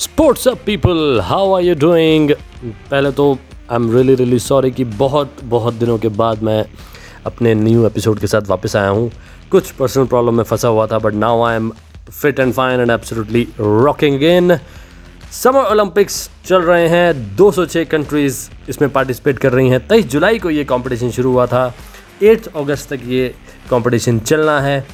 Sports up people how are you doing पहले तो I am really really sorry कि बहुत बहुत दिनों के बाद मैं अपने न्यू एपिसोड के साथ वापस आया हूँ। कुछ पर्सनल प्रॉब्लम में फंसा हुआ था but now I am fit and fine and absolutely rocking again summer Olympics चल रहे हैं। 206 कंट्रीज़ इसमें पार्टिसिपेट कर रही हैं। तेईस जुलाई को ये कंपटीशन शुरू हुआ था। एट्थ अगस्त तक ये कंपटीशन चलना है।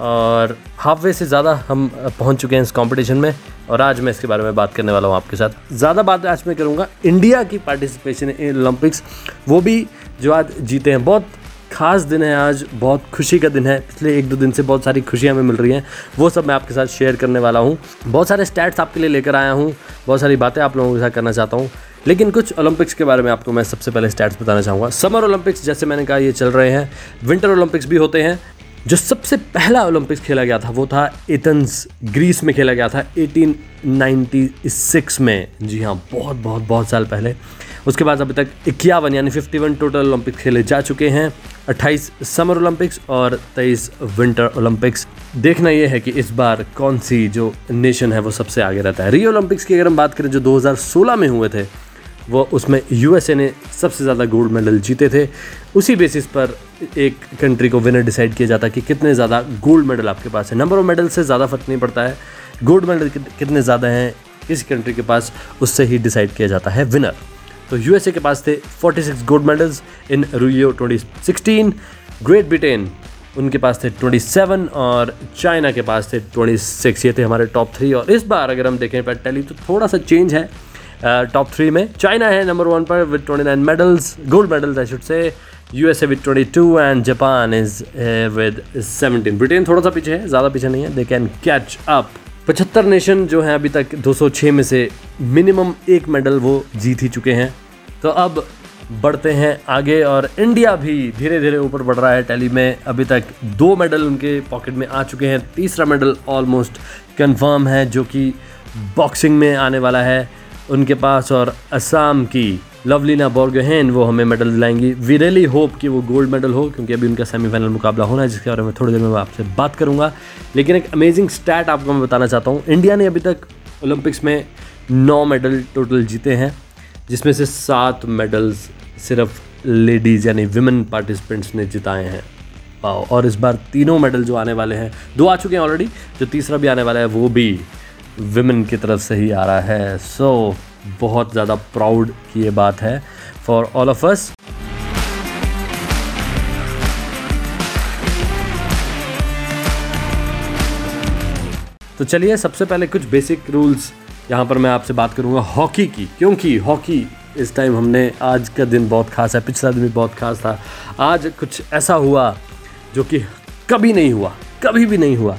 और हाफ़ वे से ज़्यादा हम पहुँच चुके हैं इस कंपटीशन में। और आज मैं इसके बारे में बात करने वाला हूँ आपके साथ। ज़्यादा बात आज मैं करूँगा इंडिया की पार्टिसिपेशन इन ओलंपिक्स वो भी जो आज जीते हैं, बहुत खास दिन है आज, बहुत खुशी का दिन है। पिछले एक दो दिन से बहुत सारी खुशियाँ हमें मिल रही हैं। वो सब मैं आपके साथ शेयर करने वाला हूँ। बहुत सारे स्टैट्स आपके लिए लेकर आया हूँ, बहुत सारी बातें आप लोगों के साथ करना चाहता हूँ। लेकिन कुछ ओलंपिक्स के बारे में आपको मैं सबसे पहले स्टैट्स बताना चाहूँगा। समर ओलंपिक्स जैसे मैंने कहा, ये चल रहे हैं। विंटर ओलंपिक्स भी होते हैं। जो सबसे पहला ओलंपिक्स खेला गया था वो था एथेंस, ग्रीस में खेला गया था 1896 में। जी हाँ बहुत बहुत बहुत साल पहले। उसके बाद अभी तक इक्यावन, यानी 51 टोटल ओलंपिक्स खेले जा चुके हैं। 28 समर ओलंपिक्स और 23 विंटर ओलंपिक्स। देखना यह है कि इस बार कौन सी जो नेशन है वो सबसे आगे रहता है। रियो ओलंपिक्स की अगर हम बात करें, जो 2016 में हुए थे वो उसमें यूएसए ने सबसे ज़्यादा गोल्ड मेडल जीते थे। उसी बेसिस पर एक कंट्री को विनर डिसाइड किया जाता है कि कितने ज़्यादा गोल्ड मेडल आपके पास है। नंबर ऑफ़ मेडल से ज़्यादा फ़र्क नहीं पड़ता है। गोल्ड मेडल कितने ज़्यादा हैं, किसी कंट्री के पास उससे ही डिसाइड किया जाता है विनर तो यूएसए के पास थे 46 gold medals in Rio 2016 Great Britain उनके पास थे 27 और चाइना के पास थे 26 ये थे हमारे टॉप थ्री और इस बार अगर हम देखें पैट टैली तो थोड़ा सा चेंज है। टॉप थ्री में। चाइना है नंबर वन पर with 29 medals gold medals I should say USA with 22 and Japan is with 17 Britain थोड़ा सा पीछे है, ज़्यादा पीछे नहीं है। दे कैन कैच अप पचहत्तर नेशन जो हैं अभी तक 206 में से मिनिमम एक मेडल वो जीत ही चुके हैं। तो अब बढ़ते हैं आगे और इंडिया भी धीरे धीरे ऊपर बढ़ रहा है। टैली में अभी तक दो मेडल उनके पॉकेट में आ चुके हैं। तीसरा मेडल ऑलमोस्ट कंफर्म है जो कि बॉक्सिंग में आने वाला है। उनके पास और असम की लवलीना बोर्गोहेन वो हमें मेडल दिलाएँगी। वी रियली होप कि वो गोल्ड मेडल हो, क्योंकि अभी उनका सेमीफाइनल मुकाबला होना है, जिसके बारे में थोड़ी देर में मैं आपसे बात करूँगा। लेकिन एक अमेजिंग स्टैट आपको मैं बताना चाहता हूँ। इंडिया ने अभी तक ओलंपिक्स में नौ मेडल टोटल जीते हैं, जिसमें से सात मेडल्स सिर्फ़ लेडीज़ यानी विमेन पार्टिसिपेंट्स ने जिताए हैं। और इस बार तीनों मेडल जो आने वाले हैं, दो आ चुके हैं ऑलरेडी जो तीसरा भी आने वाला है, वो भी विमेन की तरफ़ से ही आ रहा है। सो so, बहुत ज़्यादा प्राउड की ये बात है फॉर ऑल ऑफ़ अस तो चलिए सबसे पहले कुछ बेसिक रूल्स यहाँ पर मैं आपसे बात करूँगा हॉकी की क्योंकि हॉकी इस टाइम हमने आज का दिन बहुत खास है पिछला दिन भी बहुत खास था। आज कुछ ऐसा हुआ जो कि कभी नहीं हुआ कभी भी नहीं हुआ।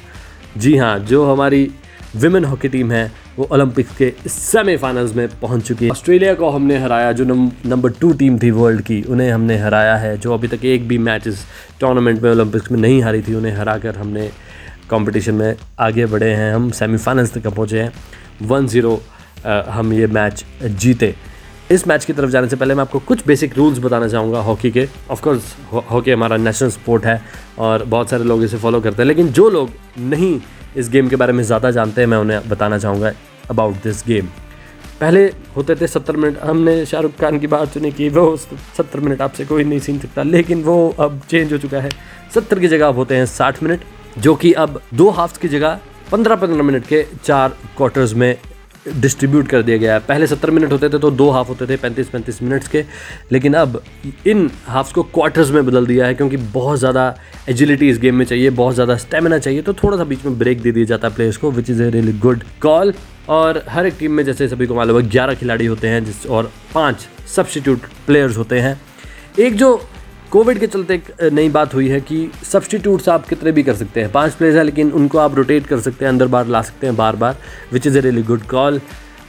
जी हाँ जो हमारी विमेन हॉकी टीम है, वो ओलंपिक्स के सेमीफाइनल्स में पहुँच चुकी है। ऑस्ट्रेलिया को हमने हराया, जो नंबर टू टीम थी वर्ल्ड की, उन्हें हमने हराया है, जो अभी तक एक भी मैच इस टूर्नामेंट में ओलंपिक्स में नहीं हारी थी, उन्हें हरा कर हमने कंपटीशन में आगे बढ़े हैं। हम सेमीफाइनल्स तक पहुँचे हैं। वन ज़ीरो हम ये मैच जीते। इस मैच की तरफ़ जाने से पहले मैं आपको कुछ बेसिक रूल्स बताना चाहूँगा हॉकी के। ऑफकोर्स हॉकी हमारा नेशनल स्पोर्ट है और बहुत सारे लोग इसे फॉलो करते हैं, लेकिन जो लोग नहीं इस गेम के बारे में ज़्यादा जानते हैं, मैं उन्हें बताना चाहूँगा अबाउट दिस गेम पहले होते थे सत्तर मिनट, हमने शाहरुख खान की बात सुनी कि वो सत्तर मिनट आपसे कोई नहीं सीन सकता, लेकिन वो अब चेंज हो चुका है। सत्तर की जगह अब होते हैं साठ मिनट, जो कि अब दो हाफ्स की जगह पंद्रह पंद्रह मिनट के चार क्वार्टर्स में डिस्ट्रीब्यूट कर दिया गया है। पहले सत्तर मिनट होते थे तो दो हाफ़ होते थे, पैंतीस पैंतीस मिनट्स के। लेकिन अब इन हाफ्स को क्वार्टर्स में बदल दिया है क्योंकि बहुत ज़्यादा एजिलिटी इस गेम में चाहिए, बहुत ज़्यादा स्टेमिना चाहिए। तो थोड़ा सा बीच में ब्रेक दे दिया जाता है प्लेयर्स को which is a really good call और हर एक टीम में जैसे सभी को मालूम है, ग्यारह खिलाड़ी होते हैं जिस और पाँच सब्सटीट्यूट प्लेयर्स होते हैं। एक जो कोविड के चलते एक नई बात हुई है कि सब्सटीट्यूट्स आप कितने भी कर सकते हैं। पाँच प्लेयर्स हैं, लेकिन उनको आप रोटेट कर सकते हैं, अंदर बार ला सकते हैं बार बार which is a really good call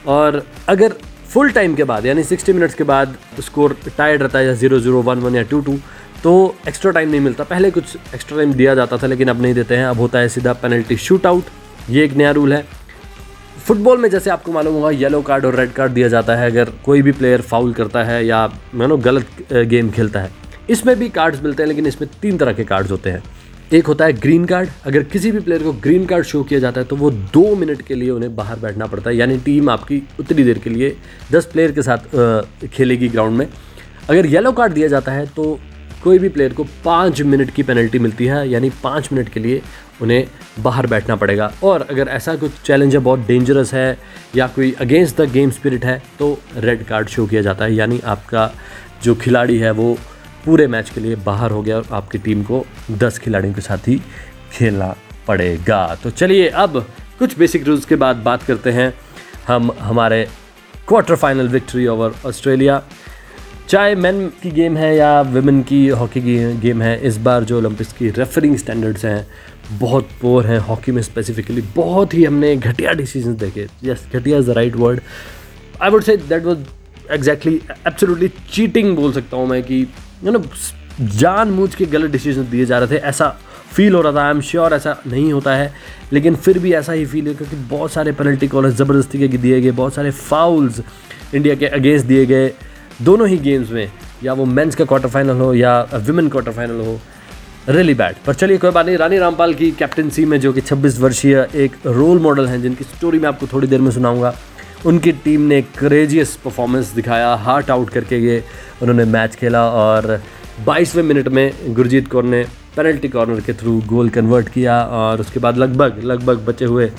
और अगर फुल टाइम के बाद, यानी सिक्सटी मिनट्स के बाद स्कोर टाइड रहता है, या ज़ीरो ज़ीरो वन वन या टू टू तो एक्स्ट्रा टाइम नहीं मिलता। पहले कुछ एक्स्ट्रा टाइम दिया जाता था, लेकिन अब नहीं देते हैं। अब होता है सीधा पेनल्टी शूट आउट ये एक नया रूल है। फुटबॉल में जैसे आपको मालूम होगा येलो कार्ड और रेड कार्ड दिया जाता है। अगर कोई भी प्लेयर फाउल करता है, या मानो गलत गेम खेलता है इसमें भी कार्ड्स मिलते हैं, लेकिन इसमें तीन तरह के कार्ड्स होते हैं। एक होता है ग्रीन कार्ड अगर किसी भी प्लेयर को ग्रीन कार्ड शो किया जाता है तो वो दो मिनट के लिए उन्हें बाहर बैठना पड़ता है, यानी टीम आपकी उतनी देर के लिए दस प्लेयर के साथ खेलेगी ग्राउंड में। अगर येलो कार्ड दिया जाता है तो कोई भी प्लेयर को पाँच मिनट की पेनल्टी मिलती है, यानी पाँच मिनट के लिए उन्हें बाहर बैठना पड़ेगा। और अगर ऐसा कुछ चैलेंज है, बहुत डेंजरस है, या कोई अगेंस्ट द गेम स्पिरिट है तो रेड कार्ड शो किया जाता है, यानी आपका जो खिलाड़ी है, वो पूरे मैच के लिए बाहर हो गया और आपकी टीम को दस खिलाड़ियों के साथ ही खेलना पड़ेगा। तो चलिए अब कुछ बेसिक रूल्स के बाद बात करते हैं। हम, हमारे quarter final victory over Australia चाहे मेन की गेम है या वुमेन की हॉकी की गेम है, इस बार जो ओलंपिक्स की रेफरिंग स्टैंडर्ड्स हैं, बहुत पोर हैं। हॉकी में स्पेसिफिकली बहुत ही हमने घटिया डिसीज़न देखे। यस घटिया is the right word I would say that was exactly absolutely cheating बोल सकता हूँ मैं कि यू नो जान मूझ के गलत डिसीज़न दिए जा रहे थे। ऐसा फील हो रहा था आई एम श्योर ऐसा नहीं होता है। लेकिन फिर भी ऐसा ही फील है क्योंकि बहुत सारे पेनल्टी कॉलर ज़बरदस्ती के दिए गए, बहुत सारे फाउल्स इंडिया के अगेंस्ट दिए गए। दोनों ही गेम्स में, या वो मेंस का क्वार्टर फाइनल हो, या वुमेन क्वार्टर फाइनल हो रियली बैड पर चलिए, कोई बात नहीं। रानी रामपाल की कैप्टनसी में, जो कि 26 वर्षीय एक रोल मॉडल हैं, जिनकी स्टोरी मैं आपको थोड़ी देर में सुनाऊँगा। उनकी टीम ने क्रेजियस परफॉर्मेंस दिखाया हार्ट आउट करके ये उन्होंने मैच खेला और बाईसवें मिनट में गुरजीत कौर ने पेनल्टी कॉर्नर के थ्रू गोल कन्वर्ट किया और उसके बाद लगभग लगभग बचे हुए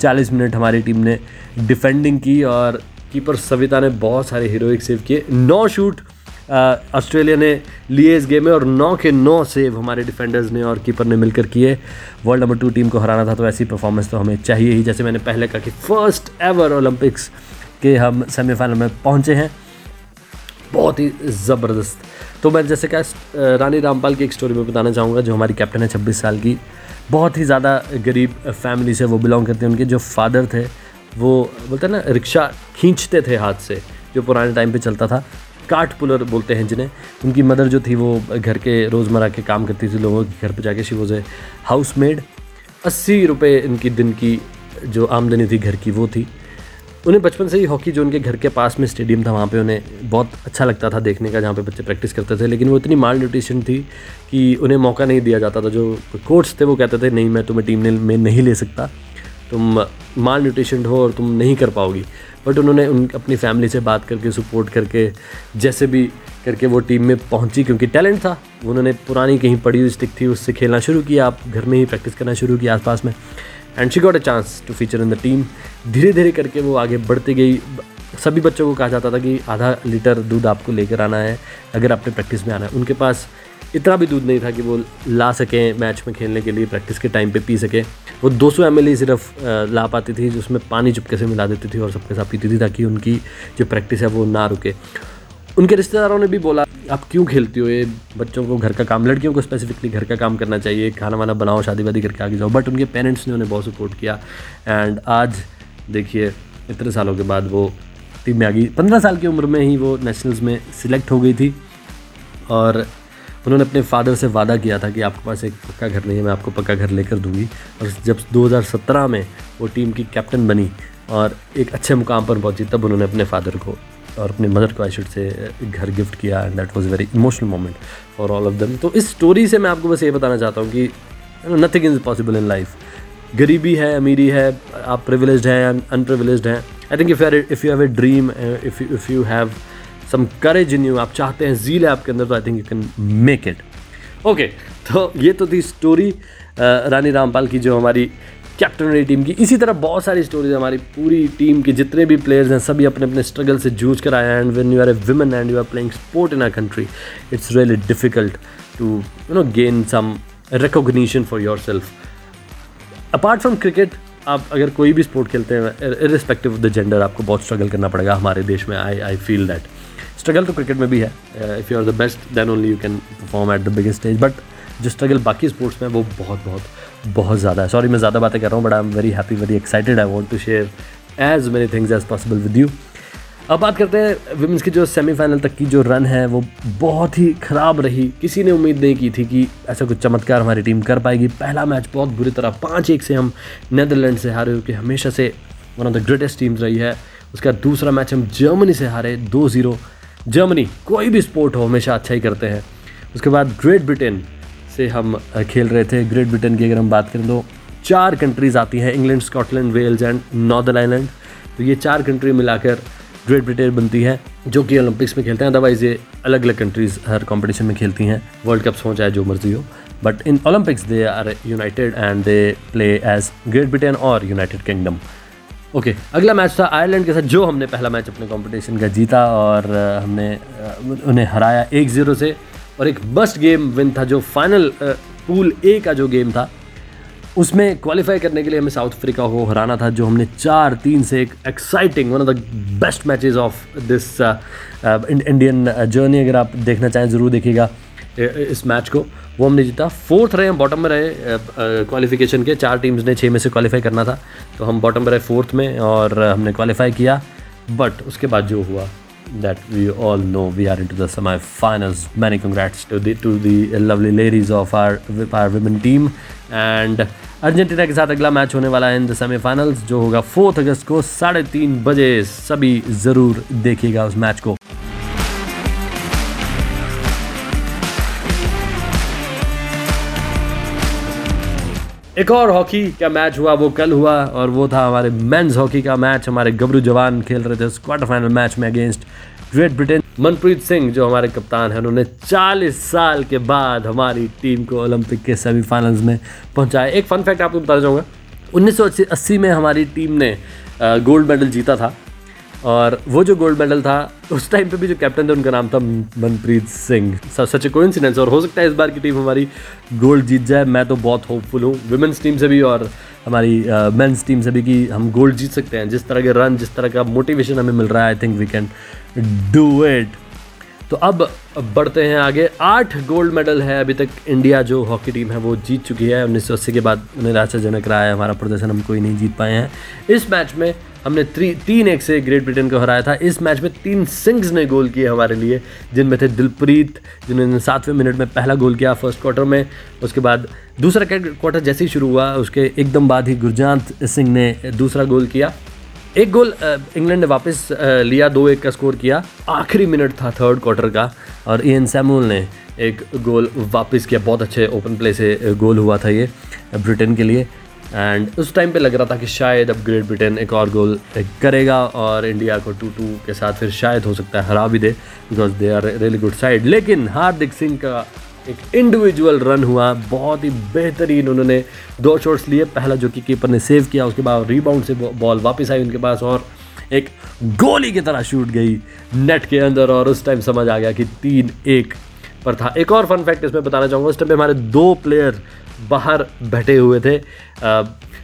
40 मिनट हमारी टीम ने डिफेंडिंग की और कीपर सविता ने बहुत सारे हीरोइक सेव किए। नौ शूट ऑस्ट्रेलिया ने लिए इस गेम में और नौ के नौ सेव हमारे डिफेंडर्स ने और कीपर ने मिलकर किए। वर्ल्ड नंबर टू टीम को हराना था तो ऐसी परफॉर्मेंस तो हमें चाहिए ही, जैसे मैंने पहले कहा कि फ़र्स्ट एवर ओलंपिक्स के हम सेमीफाइनल में पहुँचे हैं। बहुत ही ज़बरदस्त। तो मैं जैसे क्या रानी रामपाल की एक स्टोरी में बताना चाहूँगा, जो हमारी कैप्टन है छब्बीस साल की। बहुत ही ज़्यादा गरीब फैमिली से वो बिलोंग करते हैं उनके, जो फादर थे, वो बोलते हैं ना, रिक्शा खींचते थे हाथ से, जो पुराने टाइम पे चलता था। काट पुलर बोलते हैं जिन्हें। उनकी मदर जो थी वो घर के रोज़मर्रा के काम करती थी, लोगों के घर पर जाके she was a house maid अस्सी रुपये इनकी दिन की जो आमदनी थी घर की वो थी। उन्हें बचपन से ही हॉकी जो उनके घर के पास में स्टेडियम था, वहाँ पे उन्हें बहुत अच्छा लगता था देखने का, जहाँ पे बच्चे प्रैक्टिस करते थे। लेकिन वो इतनी माल न्यूट्रिशन थी कि उन्हें मौका नहीं दिया जाता था। जो कोच थे वो कहते थे, नहीं, मैं तुम्हें टीम में नहीं ले सकता। तुम माल न्यूट्रिशन हो और तुम नहीं कर पाओगी। बट उन्होंने उन, अपनी फैमिली से बात करके सपोर्ट करके, जैसे भी करके वो टीम में पहुँची, क्योंकि टैलेंट था। उन्होंने पुरानी कहीं पड़ी हुई स्टिक थी, उससे खेलना शुरू किया। आप घर में ही प्रैक्टिस करना शुरू किया आसपास में। And she got a chance to feature in the team धीरे धीरे करके वो आगे बढ़ती गई। सभी बच्चों को कहा जाता था कि आधा लीटर दूध आपको लेकर आना है, अगर आपने प्रैक्टिस में आना है। उनके पास इतना भी दूध नहीं था कि वो ला सकें मैच में खेलने के लिए प्रैक्टिस के टाइम पे पी सकें। वो 200 सौ ही सिर्फ़ ला पाती थी, जिसमें पानी चुपके से मिला देती थी और सबके साथ पीती थी ताकि उनकी जो प्रैक्टिस है वो ना रुके। उनके रिश्तेदारों ने भी बोला, आप क्यों खेलती हो? ये बच्चों को घर का काम, लड़कियों को स्पेसिफिकली घर का काम करना चाहिए खाना वाना बनाओ शादी वादी करके आगे जाओ। बट उनके पेरेंट्स ने उन्हें बहुत सपोर्ट किया। एंड आज, देखिए, इतने सालों के बाद वो टीम में आ गई। पंद्रह साल की उम्र में ही वो नेशनल्स में सिलेक्ट हो गई थी। और उन्होंने अपने फादर से वादा किया था कि आपके पास एक पक्का घर नहीं है, मैं आपको पक्का घर लेकर दूँगी। और जब 2017 में वो टीम की कैप्टन बनी और एक अच्छे मुकाम पर पहुँची, तब उन्होंने अपने फादर को और अपने मदर को आई से घर गिफ्ट किया and that was very emotional moment for all of them तो इस स्टोरी से मैं आपको बस ये बताना चाहता हूँ कि nothing is possible in life गरीबी है, अमीरी है, आप प्रिविलेज हैं अनप्रिविलेज हैं. I think if you if you have a dream if you have some courage in you आप चाहते हैं जील है आपके अंदर तो I think you can make it okay तो ये तो थी स्टोरी रानी रामपाल की जो हमारी कैप्टन रही टीम की। इसी तरह बहुत सारी स्टोरीज हमारी पूरी टीम के, जितने भी प्लेयर्स हैं, सभी अपने अपने स्ट्रगल से जूझ कर आए and when you are a women and you are playing sport in our country it's really difficult to you know gain some recognition for yourself apart from cricket आप अगर कोई भी स्पोर्ट खेलते हैं इरिस्पेक्टिव ऑफ़ द जेंडर आपको बहुत struggle करना पड़ेगा हमारे देश में। I I feel that struggle तो क्रिकेट में भी है। If you are the best then only you can perform at the biggest stage but जो स्ट्रगल बाकी स्पोर्ट्स में वो बहुत बहुत बहुत ज़्यादा है। सॉरी मैं ज़्यादा बातें कर रहा हूँ but I am very happy very excited I want to share as many things as possible with you अब बात करते हैं विमेंस की जो सेमीफाइनल तक की जो रन है, वो बहुत ही ख़राब रही। किसी ने उम्मीद नहीं की थी कि ऐसा कुछ चमत्कार हमारी टीम कर पाएगी। पहला मैच बहुत बुरी तरह, पाँच एक से हम नैदरलैंड से हारे, क्योंकि हमेशा से one of the greatest teams रही है। उसका दूसरा मैच हम जर्मनी से हारे, दो ज़ीरो जर्मनी, कोई भी स्पोर्ट हो, हमेशा अच्छा ही करते हैं। उसके बाद ग्रेट ब्रिटेन से हम खेल रहे थे। ग्रेट ब्रिटेन की अगर हम बात करें तो चार कंट्रीज़ आती हैं England Scotland Wales and Northern island तो ये चार कंट्री मिलाकर ग्रेट ब्रिटेन बनती है, जो कि ओलंपिक्स में खेलते हैं। अदरवाइज़ ये अलग अलग कंट्रीज़ हर कंपटीशन में खेलती हैं। वर्ल्ड कप्स हो, चाहे जो मर्ज़ी हो। But in Olympics they are united and they play as Great Britain और यूनाइटेड किंगडम ओके अगला मैच था आयरलैंड के साथ, जो हमने पहला मैच अपने कंपटीशन का जीता और हमने उन्हें हराया एक ज़ीरो से। और एक मस्ट गेम विन था जो फाइनल पूल ए का जो गेम था, उसमें क्वालिफाई करने के लिए हमें साउथ अफ्रीका को हराना था, जो हमने चार तीन से एक exciting one of the best matches of this Indian journey अगर आप देखना चाहें, ज़रूर देखिएगा। इस मैच को। वो हमने जीता। फोर्थ रहे, हम बॉटम में रहे। क्वालिफिकेशन के चार टीम्स ने छः में से क्वालिफाई करना था। तो हम बॉटम में रहे फोर्थ में और हमने क्वालिफाई किया। बट उसके बाद जो हुआ, that we all know we are into the semi-finals. Many congrats to the to the lovely ladies of our our women team. And Argentina के साथ अगला मैच होने वाला है इन द सेमीफाइनल्स जो होगा फोर्थ अगस्त को साढ़े तीन बजे। सभी ज़रूर देखिएगा उस मैच को। एक और हॉकी का मैच हुआ, वो कल हुआ और वो था हमारे मेंस हॉकी का मैच। हमारे गबरू जवान खेल रहे थे क्वार्टर फाइनल मैच में against Great Britain Manpreet Singh, जो हमारे कप्तान हैं, उन्होंने 40 साल के बाद हमारी टीम को ओलंपिक के सेमीफाइनल्स में पहुँचाया। एक फन फैक्ट आपको बताना चाहूँगा, उन्नीस में हमारी टीम ने गोल्ड मेडल जीता था। और वो जो गोल्ड मेडल था, उस टाइम पे भी जो कैप्टन थे, उनका नाम था Manpreet Singh. Such a coincidence और हो सकता है इस बार की टीम हमारी गोल्ड जीत जाए। मैं तो बहुत होपफुल हूँ। वुमेंस टीम से भी और हमारी मेंस टीम से भी कि हम गोल्ड जीत सकते हैं। जिस तरह के रन जिस तरह का मोटिवेशन हमें मिल रहा है I think we can do it तो अब बढ़ते हैं आगे। आठ गोल्ड मेडल है अभी तक इंडिया जो हॉकी टीम है, वो जीत चुकी है। उन्नीस सौ अस्सी के बाद निराशाजनक रहा है हमारा प्रदर्शन हम कोई नहीं जीत पाए हैं। इस मैच में हमने त्री तीन एक से ग्रेट ब्रिटेन को हराया था। इस मैच में तीन सिंग्स ने गोल किए हमारे लिए, जिनमें थे दिलप्रीत, जिन्होंने सातवें मिनट में पहला गोल किया फ़र्स्ट क्वार्टर में। उसके बाद दूसरा क्वार्टर जैसे ही शुरू हुआ, उसके एकदम बाद ही गुरजांत सिंह ने दूसरा गोल किया। एक गोल इंग्लैंड ने वापस लिया, दो एक का स्कोर किया। आखिरी मिनट था थर्ड क्वार्टर का, और एन सैमुअल ने एक गोल वापस किया। बहुत अच्छे ओपन प्ले से गोल हुआ था ये ब्रिटेन के लिए। एंड उस टाइम पे लग रहा था कि शायद अब ग्रेट ब्रिटेन एक और गोल करेगा और इंडिया को टू टू के साथ फिर शायद हो सकता है हरा भी दे because they are really good side लेकिन हार्दिक सिंह का एक इंडिविजुअल रन हुआ, बहुत ही बेहतरीन उन्होंने दो शॉट्स लिए। पहला जो कि कीपर ने सेव किया, उसके बाद रिबाउंड से बॉल वापस आई उनके पास और एक गोली की तरह शूट गई नेट के अंदर और उस टाइम समझ आ गया कि तीन एक पर था। एक और फन फैक्ट इसमें बताना चाहूँगा, उस टाइम पे हमारे दो प्लेयर बाहर बैठे हुए थे। आ,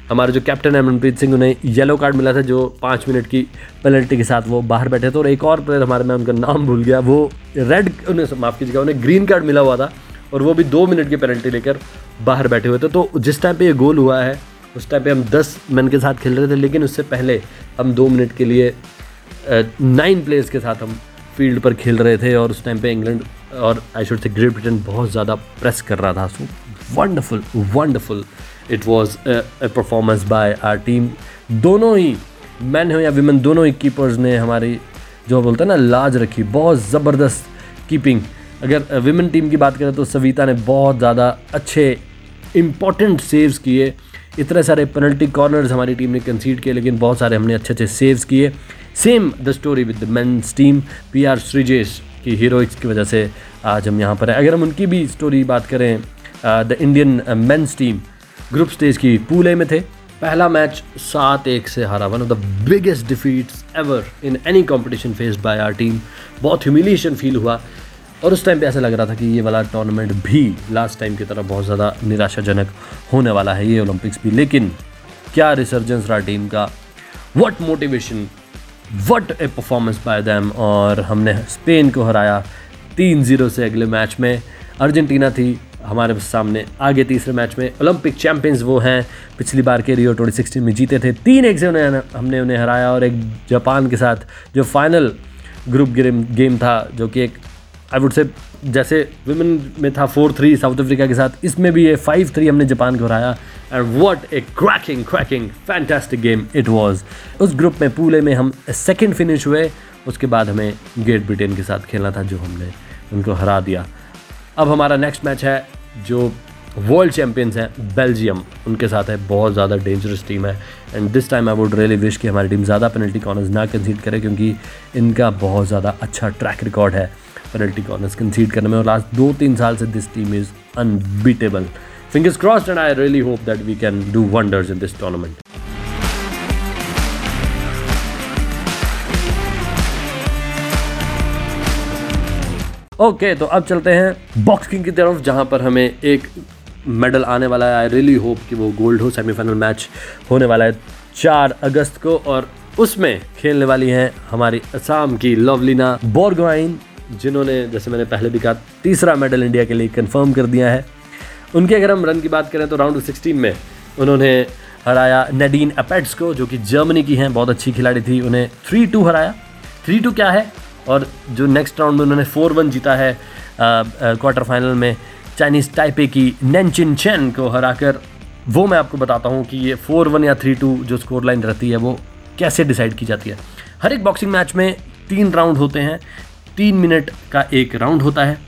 हमारे जो कैप्टन है मनप्रीत सिंह उन्हें येलो कार्ड मिला था जो पाँच मिनट की पेनल्टी के साथ वो बाहर बैठे थे। और एक और प्लेयर हमारे मैं उनका नाम भूल गया वो रेड उन्हें माफ़ कीजिएगा उन्हें ग्रीन कार्ड मिला हुआ था। और वो भी दो मिनट की पेनल्टी लेकर बाहर बैठे हुए थे। तो जिस टाइम पे ये गोल हुआ है उस टाइम पे हम दस मैन के साथ खेल रहे थे लेकिन उससे पहले हम दो मिनट के लिए नाइन प्लेयर्स के साथ हम फ़ील्ड पर खेल रहे थे। और उस टाइम पे इंग्लैंड और I should say Great Britain बहुत ज़्यादा प्रेस कर रहा था। So wonderful wonderful it was a performance by our team दोनों ही मैन हो या विमेन दोनों ही कीपर्स ने हमारी जो बोलते हैं ना, लाज रखी, बहुत ज़बरदस्त कीपिंग अगर विमेन टीम की बात करें तो सविता ने बहुत ज़्यादा अच्छे इंपॉर्टेंट सेव्स किए. इतने सारे पेनल्टी कॉर्नर्स हमारी टीम ने कंसीड किए, लेकिन बहुत सारे हमने अच्छे अच्छे सेव्स किए. Same the story with the men's team P R Sreejesh की हीरोइक्स की वजह से आज हम यहाँ पर हैं. अगर हम उनकी भी स्टोरी बात करें the Indian men's team group stage की पूले में थे। पहला मैच सात एक से हारा। One of the biggest defeats ever in any competition faced by our team बहुत ह्यूमिलिएशन फील हुआ। और उस टाइम पे ऐसा लग रहा था कि ये वाला टूर्नामेंट भी लास्ट टाइम की तरह बहुत ज़्यादा निराशाजनक होने वाला है ये ओलंपिक्स भी। लेकिन क्या रिसर्जेंस रहा टीम का? What motivation what a performance by them और हमने स्पेन को हराया तीन ज़ीरो से अगले मैच में। अर्जेंटीना थी हमारे सामने आगे तीसरे मैच में ओलंपिक चैंपियंस वो हैं। पिछली बार के रियो ट्वेंटी सिक्सटीन में जीते थे। तीन एक से उन्हें हमने उन्हें हराया और एक जापान के साथ जो फाइनल ग्रुप गेम गेम था, जो कि एक आई वुड से जैसे विमेन में था फोर थ्री साउथ अफ्रीका के साथ, इसमें भी ये फाइव थ्री हमने जापान को हराया। And what a cracking cracking fantastic game it was उस ग्रुप में पूले में हम सेकेंड फिनिश हुए, उसके बाद हमें ग्रेट ब्रिटेन के साथ खेलना था, जो हमने उनको हरा दिया। अब हमारा नेक्स्ट मैच है जो वर्ल्ड चैम्पियंस हैं बेल्जियम उनके साथ है, बहुत ज़्यादा डेंजरस टीम है। And this time I would really wish कि हमारी टीम ज़्यादा पेनल्टी कॉर्नर्स ना कंसीड करे, क्योंकि इनका बहुत ज़्यादा अच्छा ट्रैक रिकॉर्ड है पेनल्टी कॉर्नर्स कंसीड करने में। और लास्ट दो तीन साल से this team is unbeatable fingers crossed and I really hope that we can do wonders in this tournament okay तो अब चलते हैं बॉक्सिंग की तरफ़, जहाँ पर हमें एक मेडल आने वाला है। आई रियली होप कि वो गोल्ड हो सेमीफाइनल मैच होने वाला है चार अगस्त को, और उसमें खेलने वाली हैं हमारी असम की लवलीना बोरगवाइन जिन्होंने, जैसे मैंने पहले भी कहा, तीसरा मेडल इंडिया के लिए कंफर्म कर दिया है। उनके अगर हम रन की बात करें तो राउंड सिक्सटीन में उन्होंने हराया नडीन अपेट्स को, जो कि जर्मनी की हैं, बहुत अच्छी खिलाड़ी थी, उन्हें थ्री टू हराया। थ्री टू क्या है? और जो नेक्स्ट राउंड में उन्होंने फोर वन जीता है क्वार्टर फाइनल में चाइनीज़ टाइपे की नेंचिन चेन को हराकर, वो मैं आपको बताता हूँ कि ये फोर वन या थ्री टू जो स्कोर लाइन रहती है, वो कैसे डिसाइड की जाती है। हर एक बॉक्सिंग मैच में तीन राउंड होते हैं, तीन मिनट का एक राउंड होता है।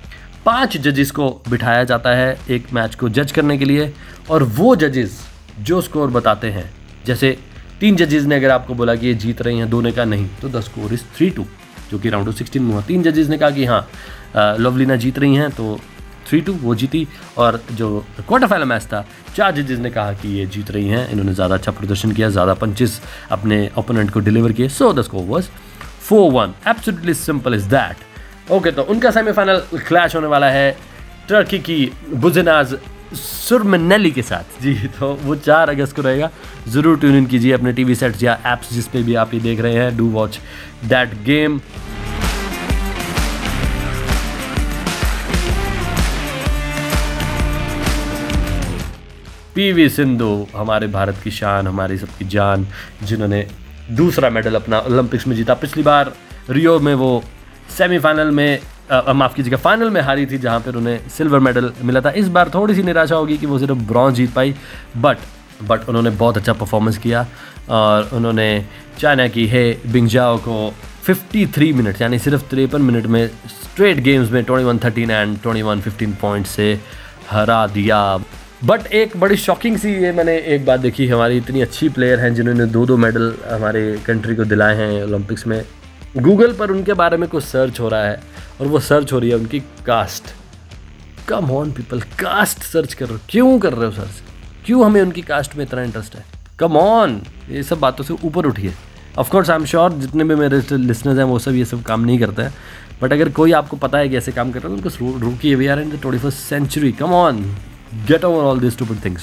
पाँच जजेस को बिठाया जाता है एक मैच को जज करने के लिए और वो जजेस जो स्कोर बताते हैं, जैसे तीन जजेस ने अगर आपको बोला कि ये जीत रही हैं, दोनों का नहीं तो the score is three two जो कि राउंड ऑफ़ सिक्सटीन में हुआ। तीन जजेस ने कहा कि हाँ लवलीना जीत रही हैं तो थ्री टू वो जीती। और जो क्वार्टर फाइनल मैच था, चार जजेज ने कहा कि ये जीत रही हैं। इन्होंने ज़्यादा अच्छा प्रदर्शन किया, ज़्यादा पंचेस अपने ओपोनेंट को डिलीवर किए। So the score was four one absolutely simple is that okay तो उनका सेमीफाइनल क्लैश होने वाला है। टर्की की बुजनाज सुरमनली के साथ। जी तो वो चार अगस्त को रहेगा। ज़रूर ट्यून इन कीजिए अपने टीवी सेट्स या एप्स जिस पे भी आप ये देख रहे हैं। Do watch that game PV Sindhu हमारे भारत की शान, हमारी सबकी जान, जिन्होंने दूसरा मेडल अपना ओलंपिक्स में जीता। पिछली बार रियो में वो सेमीफाइनल में माफ़ कीजिएगा फाइनल में हारी थी जहाँ पर उन्हें सिल्वर मेडल मिला था। इस बार थोड़ी सी निराशा होगी कि वो सिर्फ़ ब्रॉन्ज जीत पाई बट बट उन्होंने बहुत अच्छा परफॉर्मेंस किया और उन्होंने चाइना की है बिंगजाओ को 53 मिनट यानी सिर्फ़ तिरपन मिनट में स्ट्रेट गेम्स में 21 13 एंड 21 15 पॉइंट से हरा दिया। बट एक बड़ी शॉकिंग सी ये मैंने एक बात देखी, हमारी इतनी अच्छी प्लेयर हैं जिन्होंने दो दो मेडल हमारे कंट्री को दिलाए हैं ओलंपिक्स में। गूगल पर उनके बारे में कुछ सर्च हो रहा है और वो सर्च हो रही है उनकी caste come on people caste search कर रहे हो। क्यों कर रहे हो सर्च क्यों हमें उनकी कास्ट में इतना इंटरेस्ट है? कम ऑन ये सब बातों से ऊपर उठिए। ऑफकोर्स आई एम श्योर जितने भी मेरे लिसनर्स हैं, वो सब ये सब काम नहीं करते हैं। बट अगर कोई आपको पता है कि ऐसे काम कर रहे हैं तो उनको रोकिए we are in the twenty first century come on get over all these stupid things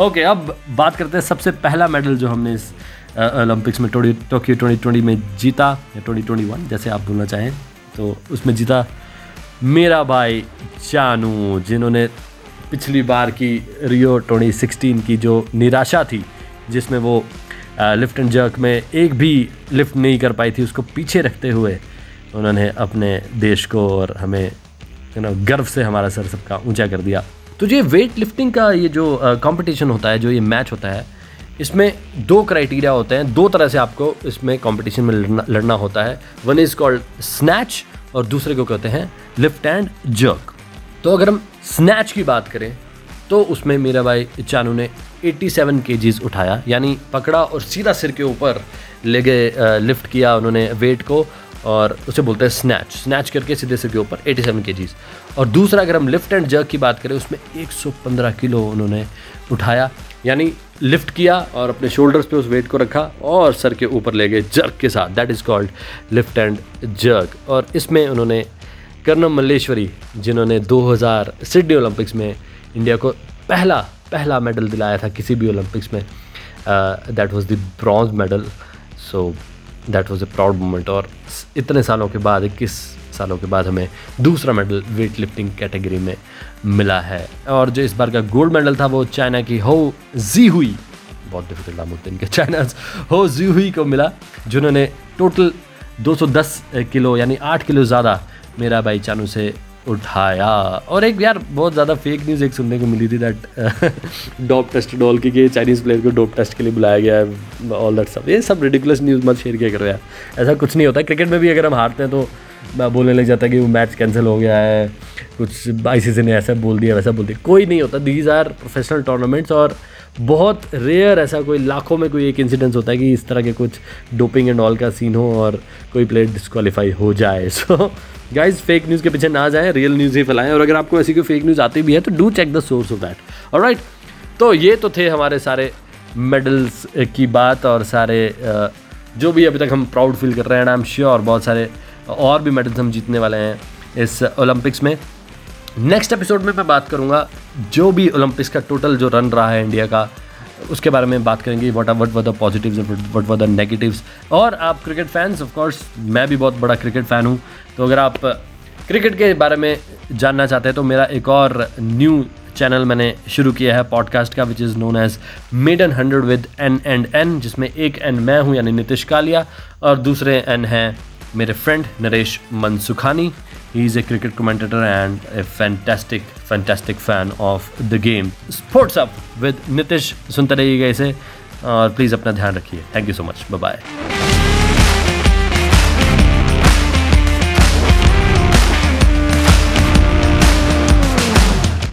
okay okay, अब बात करते हैं सबसे पहला मेडल जो हमने इस ओलंपिक्स में टोडी टोक्यो ट्वेंटी ट्वेंटी में जीता या ट्वेंटी ट्वेंटी वन जैसे आप बोलना चाहें तो उसमें जीता मेरा भाई चानू जिन्होंने पिछली बार की रियो 2016 की जो निराशा थी जिसमें वो लिफ्ट एंड जर्क में एक भी लिफ्ट नहीं कर पाई थी उसको पीछे रखते हुए उन्होंने अपने देश को और हमें यू नो गर्व से हमारा सर सबका ऊँचा कर दिया। तो ये वेट लिफ्टिंग का ये जो कंपटीशन होता है, जो ये मैच होता है, इसमें दो क्राइटेरिया होते हैं। दो तरह से आपको इसमें कंपटीशन में लड़ना लड़ना होता है। वन इज़ कॉल्ड स्नैच और दूसरे को कहते हैं लिफ्ट एंड जर्क तो अगर हम स्नैच की बात करें तो उसमें मेरा भाई चानू ने 87 सेवन उठाया। यानी पकड़ा और सीधा सिर के ऊपर ले गए लिफ्ट किया उन्होंने वेट को। और उसे बोलते हैं स्नैच स्नैच करके सीधे के ऊपर 87 सेवन और दूसरा, अगर हम लिफ्ट एंड जर्क की बात करें, उसमें 115 किलो उन्होंने उठाया. यानी लिफ्ट किया और अपने शोल्डर्स पे उस वेट को रखा और सर के ऊपर ले गए जर्क के साथ. That is called lift and jerk और इसमें उन्होंने कर्नम मल्लेश्वरी, जिन्होंने 2000 सिडनी ओलंपिक्स में इंडिया को पहला पहला मेडल दिलाया था किसी भी ओलंपिक्स में that was the bronze medal so that was a proud moment और इतने सालों के बाद, इक्कीस सालों के बाद हमें दूसरा मेडल वेट लिफ्टिंग कैटेगरी में मिला है। और जो इस बार का गोल्ड मेडल था, वो चाइना की हो जी हुई बहुत डिफ़िकल्ट नाम होते इनके चाइना हो जी हुई को मिला, जिन्होंने टोटल 210 किलो, यानी 8 किलो ज़्यादा मेरा भाई चानू से उठाया। और एक यार बहुत ज़्यादा फेक न्यूज़ एक सुनने को मिली थी दैट डॉप टेस्ट डॉल की चाइनीज़ प्लेयर को डॉप टेस्ट के लिए बुलाया गया है ऑल दैट सब ये सब रेडिकुलस न्यूज़ मत शेयर किया करो यार। ऐसा कुछ नहीं होता। क्रिकेट में भी अगर हम हारते हैं तो बोलने लग जाता है कि वो मैच कैंसिल हो गया है। कुछ आई ने ऐसा बोल दिया, वैसा बोल दिया। कोई नहीं होता। दीज आर प्रोफेशनल टूर्नामेंट्स और बहुत रेयर ऐसा कोई, लाखों में कोई एक इंसिडेंस होता है कि इस तरह के कुछ डोपिंग एंड ऑल का सीन हो और कोई प्लेयर डिस्कालीफाई हो जाए। सो गाइज़ फेक न्यूज़ के पीछे ना जाए रियल न्यूज़ ही फैलाएँ और अगर आपको ऐसी कोई फेक न्यूज़ आती भी है तो do check the source of that और राइट तो ये तो थे हमारे सारे मेडल्स की बात और सारे जो भी अभी तक हम प्राउड फील कर रहे हैं आई एम श्योर बहुत सारे और भी मेडल्स हम जीतने वाले हैं इस ओलंपिक्स में। नेक्स्ट एपिसोड में मैं बात करूँगा जो भी ओलंपिक्स का टोटल जो रन रहा है इंडिया का, उसके बारे में बात करेंगे what what were the positives what were the negatives और आप क्रिकेट फैंस ऑफ़ कोर्स मैं भी बहुत बड़ा क्रिकेट फ़ैन हूँ तो अगर आप क्रिकेट के बारे में जानना चाहते हैं तो मेरा एक और न्यू चैनल मैंने शुरू किया है पॉडकास्ट का which is known as maiden hundred with N and N जिसमें एक एन मैं हूँ, यानी नितिश कालिया और दूसरे एन हैं मेरे friend Naresh Mansukhani he is a cricket commentator and a fantastic, fantastic fan of the game sports up with Nitish सुनते रहिएगा इसे और प्लीज़ अपना ध्यान रखिए। Thank you so much bye